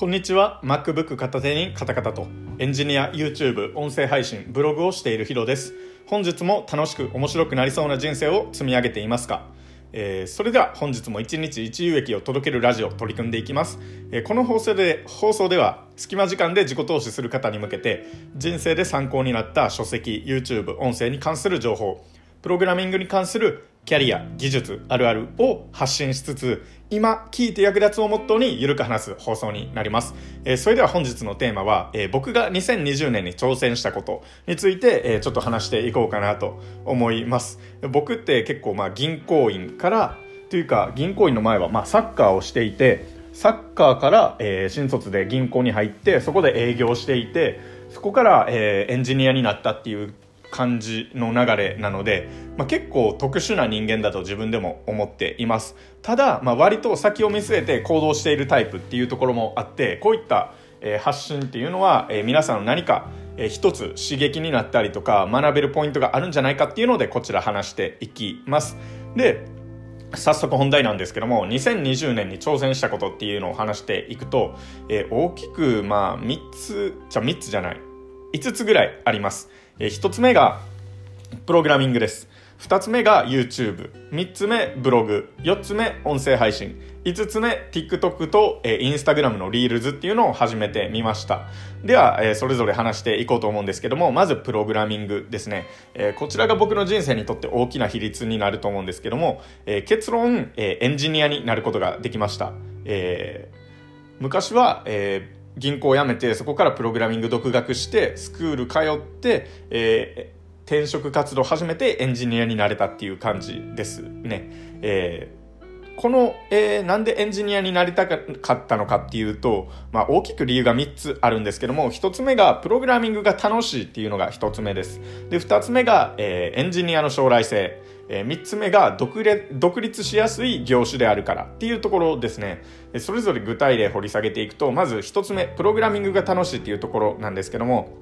こんにちは。MacBook 片手にカタカタと。エンジニア YouTube 音声配信ブログをしているヒロです。本日も楽しく面白くなりそうな人生を積み上げていますか？えー、それでは本日も一日一有益を届けるラジオを取り組んでいきます、えー、この放送で放送では隙間時間で自己投資する方に向けて人生で参考になった書籍 YouTube 音声に関する情報プログラミングに関するキャリア、技術、あるあるを発信しつつ、今聞いて役立つをモットーにゆるく話す放送になります。えー、それでは本日のテーマは、えー、僕が2020年に挑戦したことについて、えー、ちょっと話していこうかなと思います。僕って結構まあ銀行員から、というか銀行員の前はまあサッカーをしていて、サッカーから、えー、新卒で銀行に入って、そこで営業していて、そこから、えー、エンジニアになったっていう感じの流れなので、まあ、結構特殊な人間だと自分でも思っています。ただ、まあ、割と先を見据えて行動しているタイプっていうところもあってこういった、発信っていうのは、皆さんの何か、一つ刺激になったりとか学べるポイントがあるんじゃないかっていうのでこちら話していきます。で早速本題なんですけども2020年に挑戦したことっていうのを話していくと、えー、大きくまあ3つじゃ3つじゃない5つぐらいあります。えー、1つ目がプログラミングです。2つ目が YouTube。3つ目ブログ。4つ目音声配信。5つ目 TikTok と、えー、Instagram のリールズっていうのを始めてみました。では、えー、それぞれ話していこうと思うんですけども、まずプログラミングですね。えー、こちらが僕の人生にとって大きな比率になると思うんですけども、えー、結論、えー、エンジニアになることができました。えー、昔は、えー銀行を辞めてそこからプログラミング独学してスクール通って、えー、転職活動を始めてエンジニアになれたっていう感じですね。えー、この、えー、なんでエンジニアになりたかったのかっていうと、まあ、大きく理由が3つあるんですけども、1つ目がプログラミングが楽しいっていうのが1つ目です。で、2つ目が、えー、エンジニアの将来性。えー、3つ目が独立しやすい業種であるからっていうところですね。それぞれ具体例掘り下げていくと、まず1つ目、プログラミングが楽しいっていうところなんですけども、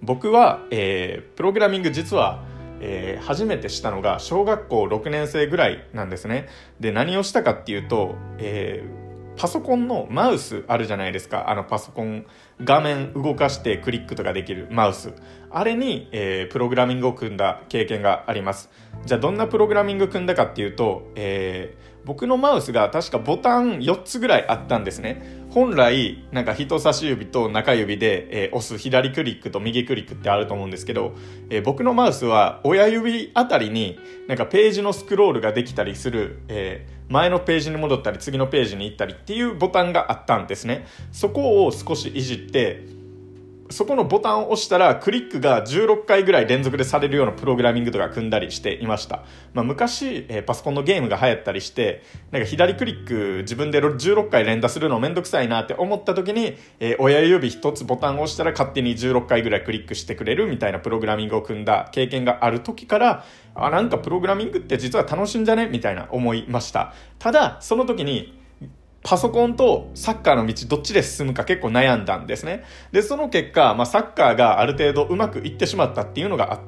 僕は、えー、プログラミング実は、えー、初めてしたのが小学校6年生ぐらいなんですね。で、何をしたかっていうと、えーパソコンのマウスあるじゃないですか。あのパソコン、画面動かしてクリックとかできるマウス。あれに、えー、プログラミングを組んだ経験があります。じゃあどんなプログラミング組んだかっていうと、えー、僕のマウスが確かボタン4つぐらいあったんですね。本来、なんか人差し指と中指で、えー、押す左クリックと右クリックってあると思うんですけど、えー、僕のマウスは親指あたりになんかページのスクロールができたりする、えー前のページに戻ったり次のページに行ったりっていうボタンがあったんですね。そこを少しいじって、そこのボタンを押したらクリックが16回ぐらい連続でされるようなプログラミングとか組んだりしていました。まあ、昔、えー、パソコンのゲームが流行ったりして、なんか左クリック自分で16回連打するのめんどくさいなって思った時に、えー、親指一つボタンを押したら勝手に16回ぐらいクリックしてくれるみたいなプログラミングを組んだ経験がある時から、あ、なんかプログラミングって実は楽しいんじゃねみたいな思いました。ただ、その時にパソコンとサッカーの道どっちで進むか結構悩んだんですね。で、その結果、まあ、サッカーがある程度うまくいってしまったっていうのがあ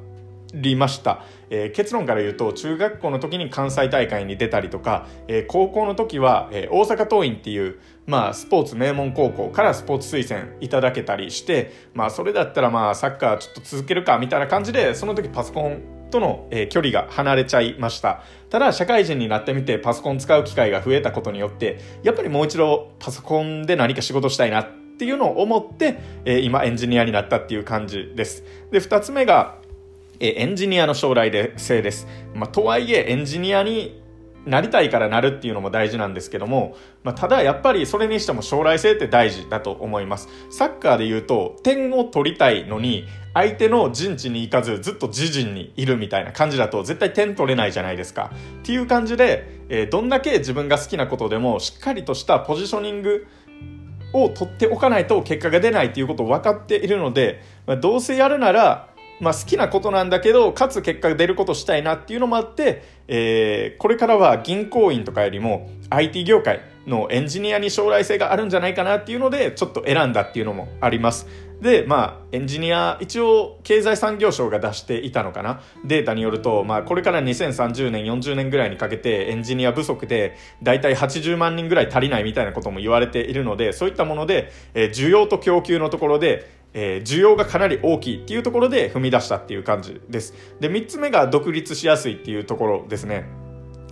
りました。えー、結論から言うと、中学校の時に関西大会に出たりとか、えー、高校の時は、えー、大阪桐蔭っていう、まあ、スポーツ名門高校からスポーツ推薦いただけたりして、まあ、それだったらまあ、サッカーちょっと続けるかみたいな感じで、その時パソコンとの、え、距離が離れちゃいました。ただ、社会人になってみてパソコン使う機会が増えたことによって、やっぱりもう一度パソコンで何か仕事したいなっていうのを思って、え、今エンジニアになったっていう感じです。で、二つ目が、え、エンジニアの将来性です。まあ、とはいえ、エンジニアになりたいからなるっていうのも大事なんですけども、まあ、ただやっぱりそれにしても将来性って大事だと思います。サッカーで言うと、点を取りたいのに、相手の陣地に行かずずっと自陣にいるみたいな感じだと絶対点取れないじゃないですか。っていう感じで、えー、どんだけ自分が好きなことでもしっかりとしたポジショニングを取っておかないと結果が出ないっていうことを分かっているので、まあ、どうせやるならまあ、好きなことなんだけど、かつ結果が出ることしたいなっていうのもあって、えー、これからは銀行員とかよりも IT 業界のエンジニアに将来性があるんじゃないかなっていうので、ちょっと選んだっていうのもあります。で、まあ、エンジニア、一応、経済産業省が出していたのかなデータによると、まあ、これから2030年、40年ぐらいにかけて、エンジニア不足で、だいたい80万人ぐらい足りないみたいなことも言われているので、そういったもので、えー、需要と供給のところで、えー、需要がかなり大きいっていうところで踏み出したっていう感じです。で、3つ目が独立しやすいっていうところですね。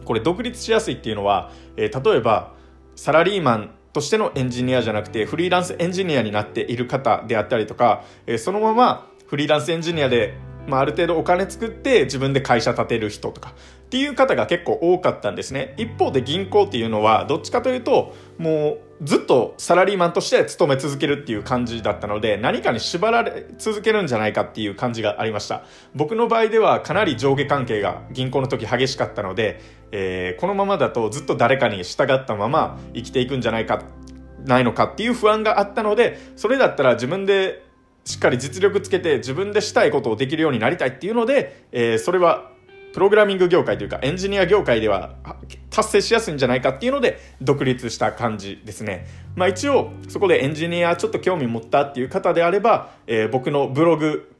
これ独立しやすいっていうのは、えー、例えば、サラリーマンとしてのエンジニアじゃなくてフリーランスエンジニアになっている方であったりとか、えそのままフリーランスエンジニアで、まあ、ある程度お金作って自分で会社建てる人とかっていう方が結構多かったんですね一方で銀行っていうのはどっちかというともうずっとサラリーマンとして勤め続けるっていう感じだったので何かに縛られ続けるんじゃないかっていう感じがありました。僕の場合ではかなり上下関係が銀行の時激しかったので、えー、このままだとずっと誰かに従ったまま生きていくんじゃないかないのかっていう不安があったのでそれだったら自分でしっかり実力つけて自分でしたいことをできるようになりたいっていうので、えー、それはプログラミング業界というかエンジニア業界では達成しやすいんじゃないかっていうので独立した感じですね。まあ一応そこでエンジニアちょっと興味持ったっていう方であれば、えー、僕のブログ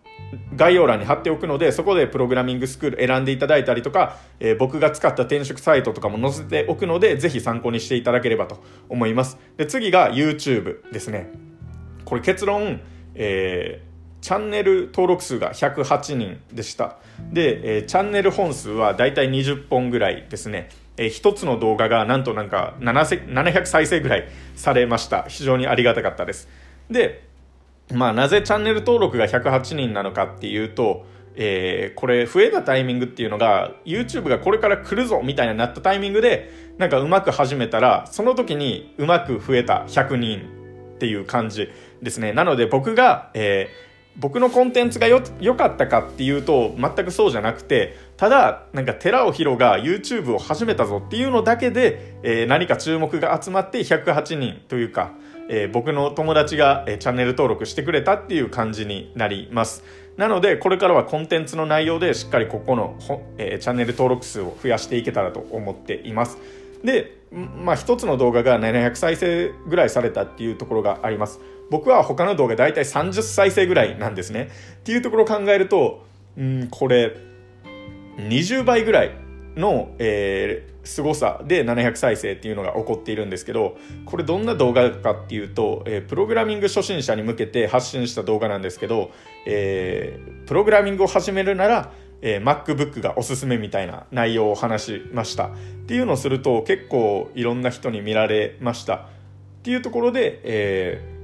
概要欄に貼っておくので、そこでプログラミングスクール選んでいただいたりとか、えー、僕が使った転職サイトとかも載せておくので、ぜひ参考にしていただければと思います。で、次が YouTube ですね。これ結論、えー、チャンネル登録数が108人でした。で、えー、チャンネル本数はだいたい20本ぐらいですね。えー、一つの動画がなんとなんか700再生ぐらいされました。非常にありがたかったです。で、まあ、なぜチャンネル登録が108人なのかっていうと、えー、これ増えたタイミングっていうのが YouTube がこれから来るぞみたいになったタイミングでなんかうまく始めたらその時にうまく増えた100人っていう感じですねなので僕が、えー僕のコンテンツがよ良かったかっていうと全くそうじゃなくてただなんか寺尾宏が YouTube を始めたぞっていうのだけで、えー、何か注目が集まって108人というかえー、僕の友達が、えー、チャンネル登録してくれたっていう感じになります。なので、これからはコンテンツの内容でしっかりここの、えー、チャンネル登録数を増やしていけたらと思っています。で、まあ一つの動画が700再生ぐらいされたっていうところがあります。僕は他の動画大体30再生ぐらいなんですね。っていうところを考えると、うん、これ、20倍ぐらいの、えー、凄さで700再生っていうのが起こっているんですけどこれどんな動画かっていうと、えー、プログラミング初心者に向けて発信した動画なんですけど、えー、プログラミングを始めるなら、えー、MacBook がおすすめみたいな内容を話しましたっていうのをすると結構いろんな人に見られましたっていうところで、えー、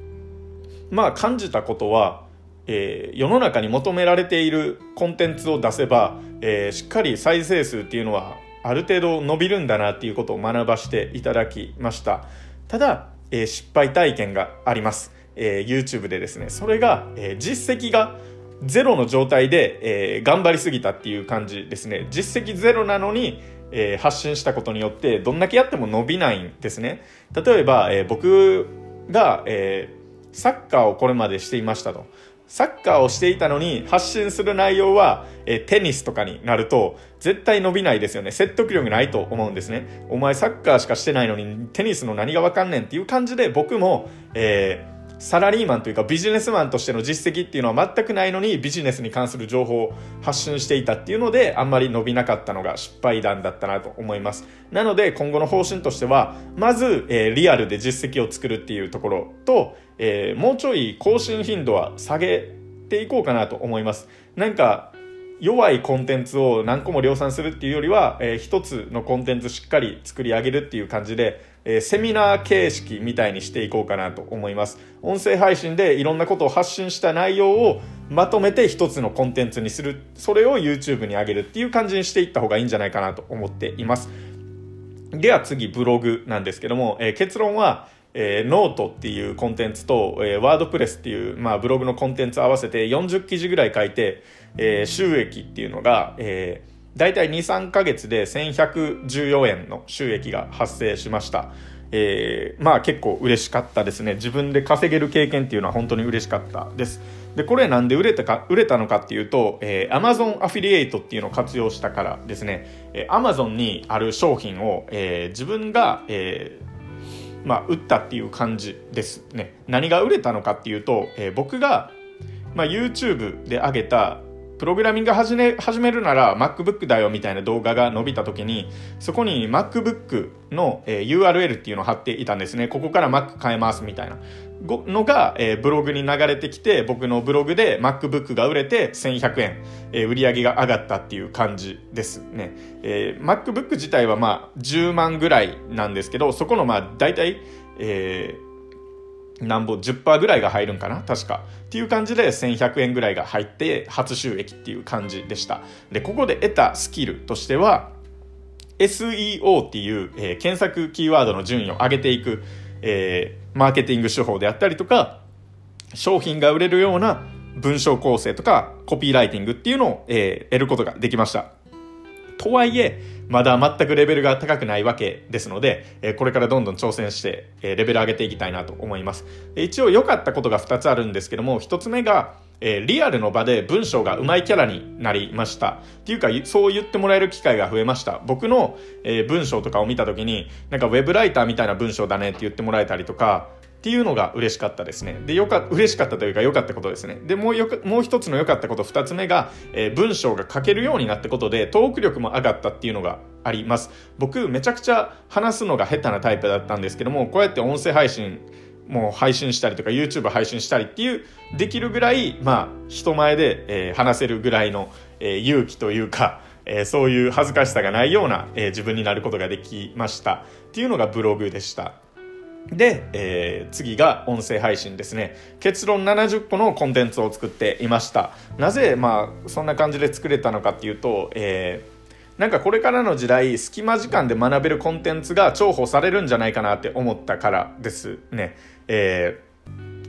まあ感じたことはえー、世の中に求められているコンテンツを出せば、えー、しっかり再生数っていうのはある程度伸びるんだなっていうことを学ばせていただきました。ただ、えー、失敗体験があります、え YouTube でですね。それが、え実績がゼロの状態で、え頑張りすぎたっていう感じですね。実績ゼロなのにえー、発信したことによってどんだけやっても伸びないんですね。例えば、えー、僕が、えー、サッカーをこれまでしていましたとサッカーをしていたのに発信する内容は、えテニスとかになると絶対伸びないですよね。説得力ないと思うんですね。お前サッカーしかしてないのにテニスの何がわかんねんっていう感じで僕も、えーサラリーマンというかビジネスマンとしての実績っていうのは全くないのにビジネスに関する情報を発信していたっていうのであんまり伸びなかったのが失敗談だったなと思います。なので今後の方針としてはまず、えー、リアルで実績を作るっていうところと、えー、もうちょい更新頻度は下げていこうかなと思います。なんか弱いコンテンツを何個も量産するっていうよりは、えー、一つのコンテンツしっかり作り上げるっていう感じで、えー、セミナー形式みたいにしていこうかなと思います。音声配信でいろんなことを発信した内容をまとめて一つのコンテンツにする。それを YouTube に上げるっていう感じにしていった方がいいんじゃないかなと思っています。では次、ブログなんですけども、えー、結論は、えー、ノートっていうコンテンツと、えー、 WordPress っていう、まあ、ブログのコンテンツ合わせて40記事ぐらい書いて、えー、収益っていうのが、えー、大体2、3ヶ月で1114円の収益が発生しました。えー、まあ結構嬉しかったですね。自分で稼げる経験っていうのは本当に嬉しかったです。で、これなんで売れたか、売れたのかっていうと、えー、Amazon アフィリエイトっていうのを活用したからですね、えー、Amazon にある商品を、えー、自分が、えー、まあ、売ったっていう感じですね。何が売れたのかっていうと、えー、僕がまあ、YouTube で上げたプログラミング始め始めるなら MacBook だよみたいな動画が伸びた時にそこに MacBook の、えー、URL っていうのを貼っていたんですね。ここから Mac 変えますみたいな。のが、えー、ブログに流れてきて僕のブログで MacBook が売れて1100円、えー、売り上げが上がったっていう感じですね、えー、MacBook 自体はまあ10万ぐらいなんですけどそこのまあ大体、えー、なんぼ10%ぐらいが入るんかな？確か。っていう感じで1100円ぐらいが入って初収益っていう感じでした。で、ここで得たスキルとしては SEO っていう、えー、検索キーワードの順位を上げていく、えー、マーケティング手法であったりとか商品が売れるような文章構成とかコピーライティングっていうのを、えー、得ることができました。とはいえ、まだ全くレベルが高くないわけですので、えこれからどんどん挑戦して、えレベル上げていきたいなと思います。一応良かったことが2つあるんですけども、1つ目が、えリアルの場で文章が上手いキャラになりました。っていうか、そう言ってもらえる機会が増えました。僕の、え文章とかを見た時に、なんかウェブライターみたいな文章だねって言ってもらえたりとか、っていうのが嬉しかったですね。で、よか、嬉しかったというか良かったことですね。で、もうよか、もう一つの良かったこと、二つ目が、えー、文章が書けるようになったことで、トーク力も上がったっていうのがあります。僕、めちゃくちゃ話すのが下手なタイプだったんですけども、こうやって音声配信、もう配信したりとか YouTube 配信したりっていうできるぐらいまあ人前で、えー、話せるぐらいの、えー、勇気というか、えー、そういう恥ずかしさがないような、え、自分になることができましたっていうのがブログでしたで、えー、次が音声配信ですね。結論70個のコンテンツを作っていました。なぜ、まあ、そんな感じで作れたのかっていうと、えー、なんかこれからの時代、隙間時間で学べるコンテンツが重宝されるんじゃないかなって思ったからですね。え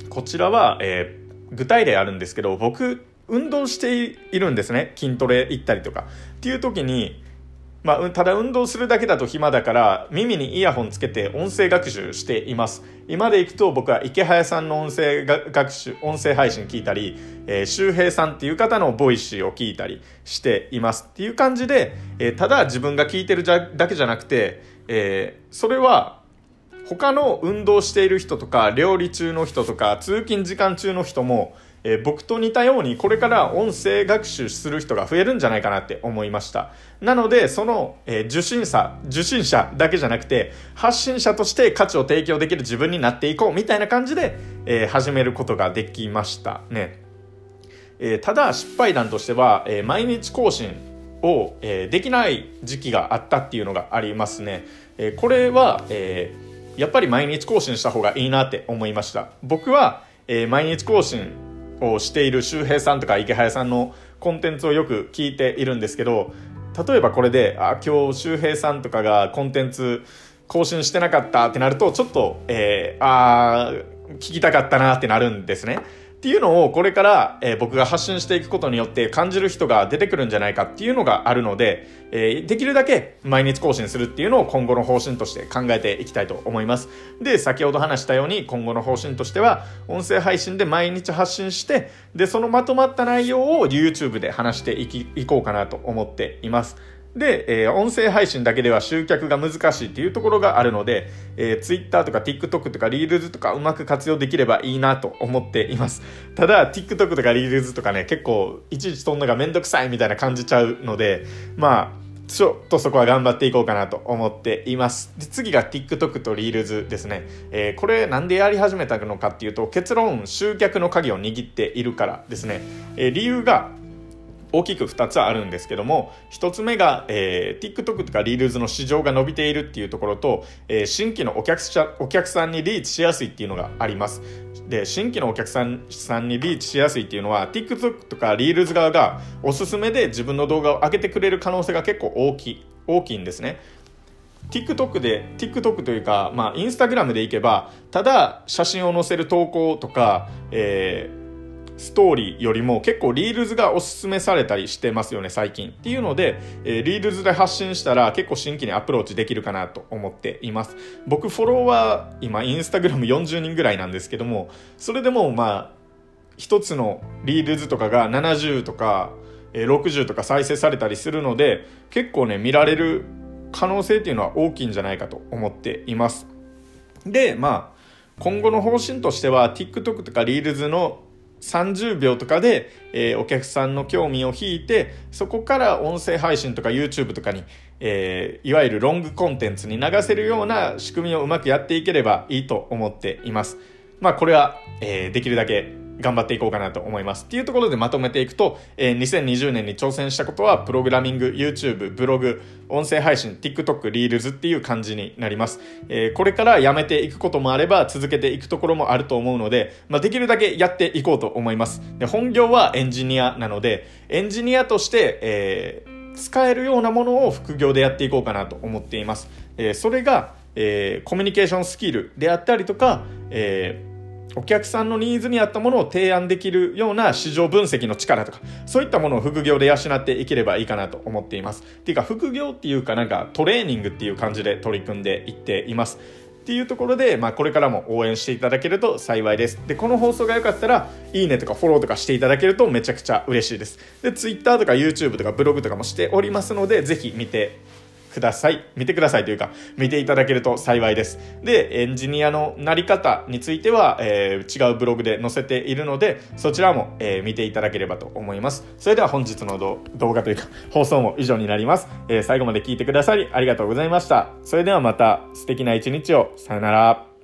ー、こちらは、えー、具体例あるんですけど、僕、運動しているんですね。筋トレ行ったりとか。っていう時に、まあ、ただ運動するだけだと暇だから耳にイヤホンつけて音声学習しています。今でいくと僕はイケハヤさんの音声学習音声配信聞いたり、えー、周平さんっていう方の Voicy を聞いたりしています。っていう感じで、えー、ただ自分が聞いてるだけじゃなくて、えー、それは他の運動している人とか料理中の人とか通勤時間中の人もえー、僕と似たようにこれから音声学習する人が増えるんじゃないかなって思いました。なので、その、えー、受信者、受信者だけじゃなくて、発信者として価値を提供できる自分になっていこうみたいな感じで、えー、始めることができましたね。えー、ただ、失敗談としては、えー、毎日更新を、えー、できない時期があったっていうのがありますね。えー、これは、えー、やっぱり毎日更新した方がいいなって思いました。僕は、えー、毎日更新をしている周平さんとか池早さんのコンテンツをよく聞いているんですけど例えばこれであ今日周平さんとかがコンテンツ更新してなかったってなるとちょっと、えー、あ聞きたかったなってなるんですね。っていうのをこれから、えー、僕が発信していくことによって感じる人が出てくるんじゃないかっていうのがあるので、えー、できるだけ毎日更新するっていうのを今後の方針として考えていきたいと思います。で、先ほど話したように今後の方針としては、音声配信で毎日発信して、で、そのまとまった内容を YouTube で話していき、いこうかなと思っています。で、えー、音声配信だけでは集客が難しいっていうところがあるので、えー、Twitter とか TikTok とか Reels とかうまく活用できればいいなと思っています。ただ、TikTok とか Reels とかね、結構いちいち飛んのがめんどくさいみたいな感じちゃうので、まあ、ちょっとそこは頑張っていこうかなと思っています。で次が TikTok と Reels ですね。えー、これなんでやり始めたのかっていうと、結論、集客の鍵を握っているからですね。えー、理由が、大きく2つあるんですけども1つ目が、えー、TikTok とか Reels の市場が伸びているっていうところと、えー、新規のお客お客さんにリーチしやすいっていうのがあります。で新規のお客さんさんにリーチしやすいっていうのは TikTok とか Reels 側がおすすめで自分の動画を上げてくれる可能性が結構大きい大きいんですね。TikTok で TikTok というか、まあ、インスタグラムでいけばただ写真を載せる投稿とか、えーストーリーよりも結構リールズがおすすめされたりしてますよね、最近。っていうので、えー、リールズで発信したら結構新規にアプローチできるかなと思っています。僕フォロワー、今インスタグラム40人ぐらいなんですけども、それでもまあ、一つのリールズとかが70とか、えー、60とか再生されたりするので、結構ね、見られる可能性っていうのは大きいんじゃないかと思っています。で、まあ、今後の方針としては TikTok とか Reels の30秒とかで、えー、お客さんの興味を引いて、そこから音声配信とか YouTube とかに、えー、いわゆるロングコンテンツに流せるような仕組みをうまくやっていければいいと思っています。まあこれは、えー、できるだけ頑張っていこうかなと思います。っていうところでまとめていくと、えー、2020年に挑戦したことは、プログラミング、YouTube、ブログ、音声配信、TikTok、リールズっていう感じになります。えー、これからやめていくこともあれば、続けていくところもあると思うので、まあ、できるだけやっていこうと思います。で、本業はエンジニアなので、エンジニアとして、えー、使えるようなものを副業でやっていこうかなと思っています。えー、それが、えー、コミュニケーションスキルであったりとか、えーお客さんのニーズに合ったものを提案できるような市場分析の力とか、そういったものを副業で養っていければいいかなと思っています。っていうか、副業っていうかなんかトレーニングっていう感じで取り組んでいっています。っていうところで、まあ、これからも応援していただけると幸いです。で、この放送が良かったら、いいねとかフォローとかしていただけるとめちゃくちゃ嬉しいです。で、Twitter とか YouTube とかブログとかもしておりますので、ぜひ見てください。見てくださいというか、見ていただけると幸いです。で、エンジニアのなり方については、えー、違うブログで載せているので、そちらも、えー、見ていただければと思います。それでは本日の動画というか、放送も以上になります。えー、最後まで聞いてくださりありがとうございました。それではまた素敵な一日を。さよなら。